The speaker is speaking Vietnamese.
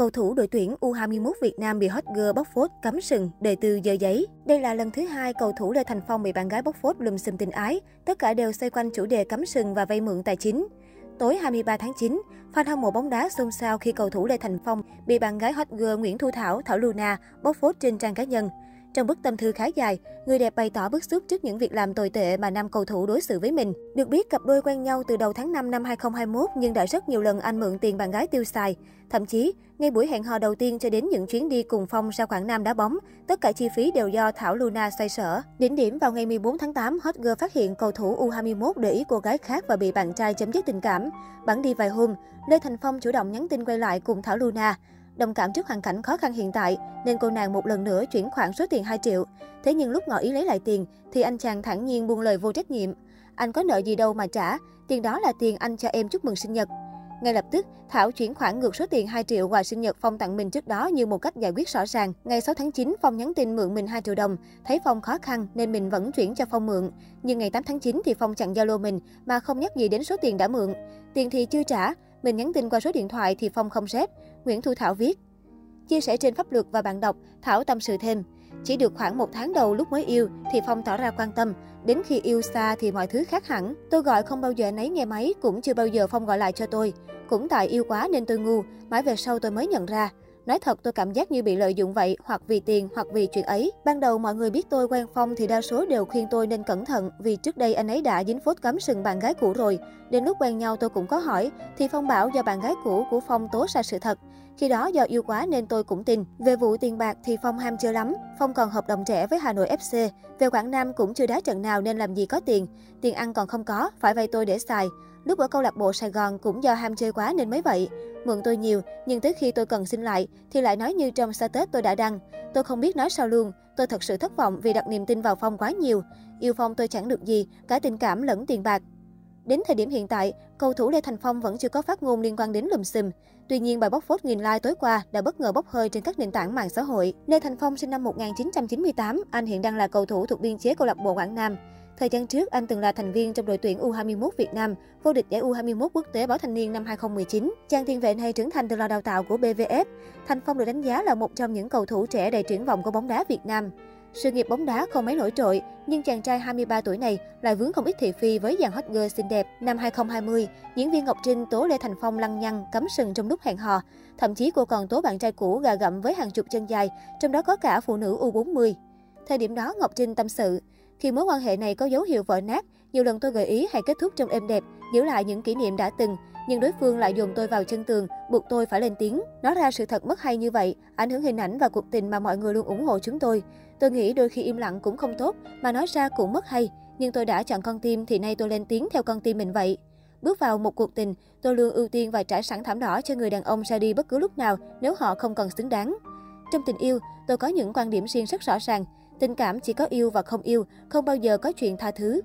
cầu thủ đội tuyển U21 Việt Nam bị hot girl bóc phốt cắm sừng, đời tư dơ giấy. Đây là lần thứ hai cầu thủ Lê Thành Phong bị bạn gái bóc phốt lùm xùm tình ái. Tất cả đều xoay quanh chủ đề cắm sừng và vay mượn tài chính. Tối 23 tháng 9, fan hâm mộ bóng đá xôn xao khi cầu thủ Lê Thành Phong bị bạn gái hot girl Nguyễn Thu Thảo, Thảo Luna bóc phốt trên trang cá nhân. Trong bức tâm thư khá dài, người đẹp bày tỏ bức xúc trước những việc làm tồi tệ mà nam cầu thủ đối xử với mình. Được biết, cặp đôi quen nhau từ đầu tháng 5 năm 2021 nhưng đã rất nhiều lần anh mượn tiền bạn gái tiêu xài. Thậm chí, ngay buổi hẹn hò đầu tiên cho đến những chuyến đi cùng Phong ra Quảng Nam đá bóng, tất cả chi phí đều do Thảo Luna xoay sở. Đỉnh điểm vào ngày 14 tháng 8, Hot Girl phát hiện cầu thủ U21 để ý cô gái khác và bị bạn trai chấm dứt tình cảm. Bản đi vài hôm, Lê Thành Phong chủ động nhắn tin quay lại cùng Thảo Luna. Đồng cảm trước hoàn cảnh khó khăn hiện tại, nên cô nàng một lần nữa chuyển khoản số tiền 2 triệu. Thế nhưng lúc ngỏ ý lấy lại tiền, thì anh chàng thẳng nhiên buông lời vô trách nhiệm. Anh có nợ gì đâu mà trả, tiền đó là tiền anh cho em chúc mừng sinh nhật. Ngay lập tức, Thảo chuyển khoản ngược số tiền 2 triệu quà sinh nhật Phong tặng mình trước đó như một cách giải quyết rõ ràng. Ngày 6 tháng 9, Phong nhắn tin mượn mình 2 triệu đồng. Thấy Phong khó khăn nên mình vẫn chuyển cho Phong mượn. Nhưng ngày 8 tháng 9 thì Phong chặn Zalo mình mà không nhắc gì đến số tiền đã mượn. Tiền thì chưa trả, mình nhắn tin qua số điện thoại thì Phong không rep. Nguyễn Thu Thảo viết, Chia sẻ trên pháp luật và bạn đọc, Thảo tâm sự thêm. Chỉ được khoảng một tháng đầu lúc mới yêu thì Phong tỏ ra quan tâm. Đến khi yêu xa thì mọi thứ khác hẳn. Tôi gọi không bao giờ nấy nghe máy, cũng chưa bao giờ Phong gọi lại cho tôi. Cũng tại yêu quá nên tôi ngu, mãi về sau tôi mới nhận ra. Nói thật tôi cảm giác như bị lợi dụng vậy, hoặc vì tiền, hoặc vì chuyện ấy. Ban đầu mọi người biết tôi quen Phong thì đa số đều khuyên tôi nên cẩn thận vì trước đây anh ấy đã dính phốt cắm sừng bạn gái cũ rồi. Đến lúc quen nhau tôi cũng có hỏi, thì Phong bảo do bạn gái cũ của Phong tố ra sự thật. Khi đó do yêu quá nên tôi cũng tin. Về vụ tiền bạc thì Phong ham chưa lắm. Phong còn hợp đồng trẻ với Hà Nội FC. Về Quảng Nam cũng chưa đá trận nào nên làm gì có tiền. Tiền ăn còn không có, phải vay tôi để xài. Lúc ở câu lạc bộ Sài Gòn cũng do ham chơi quá nên mới vậy. Mượn tôi nhiều, nhưng tới khi tôi cần xin lại thì lại nói như trong status tôi đã đăng. Tôi không biết nói sao luôn, tôi thật sự thất vọng vì đặt niềm tin vào Phong quá nhiều. Yêu Phong tôi chẳng được gì, cả tình cảm lẫn tiền bạc. Đến thời điểm hiện tại, cầu thủ Lê Thành Phong vẫn chưa có phát ngôn liên quan đến lùm xùm. Tuy nhiên, bài bóc phốt nghìn like tối qua đã bất ngờ bốc hơi trên các nền tảng mạng xã hội. Lê Thành Phong sinh năm 1998, anh hiện đang là cầu thủ thuộc biên chế câu lạc bộ Quảng Nam. Thời gian trước, anh từng là thành viên trong đội tuyển U21 Việt Nam, vô địch giải U21 quốc tế báo thanh niên năm 2019. Chàng tiền vệ này trưởng thành từ lò đào tạo của BVF. Thành Phong được đánh giá là một trong những cầu thủ trẻ đầy triển vọng của bóng đá Việt Nam. Sự nghiệp bóng đá không mấy nổi trội, nhưng chàng trai 23 tuổi này lại vướng không ít thị phi với dàn hot girl xinh đẹp. Năm 2020, diễn viên Ngọc Trinh tố Lê Thành Phong lăng nhăng, cắm sừng trong lúc hẹn hò. Thậm chí cô còn tố bạn trai cũ gà gặm với hàng chục chân dài, trong đó có cả phụ nữ U40. Thời điểm đó, Ngọc Trinh tâm sự, khi mối quan hệ này có dấu hiệu vỡ nát, nhiều lần tôi gợi ý hãy kết thúc trong êm đẹp, giữ lại những kỷ niệm đã từng, nhưng đối phương lại dồn tôi vào chân tường, buộc tôi phải lên tiếng. Nói ra sự thật mất hay như vậy, ảnh hưởng hình ảnh và cuộc tình mà mọi người luôn ủng hộ chúng tôi. Tôi nghĩ đôi khi im lặng cũng không tốt, mà nói ra cũng mất hay. Nhưng tôi đã chọn con tim thì nay tôi lên tiếng theo con tim mình vậy. Bước vào một cuộc tình, tôi luôn ưu tiên và trả sẵn thảm đỏ cho người đàn ông ra đi bất cứ lúc nào nếu họ không còn xứng đáng. Trong tình yêu, tôi có những quan điểm riêng rất rõ ràng. Tình cảm chỉ có yêu và không yêu, không bao giờ có chuyện tha thứ.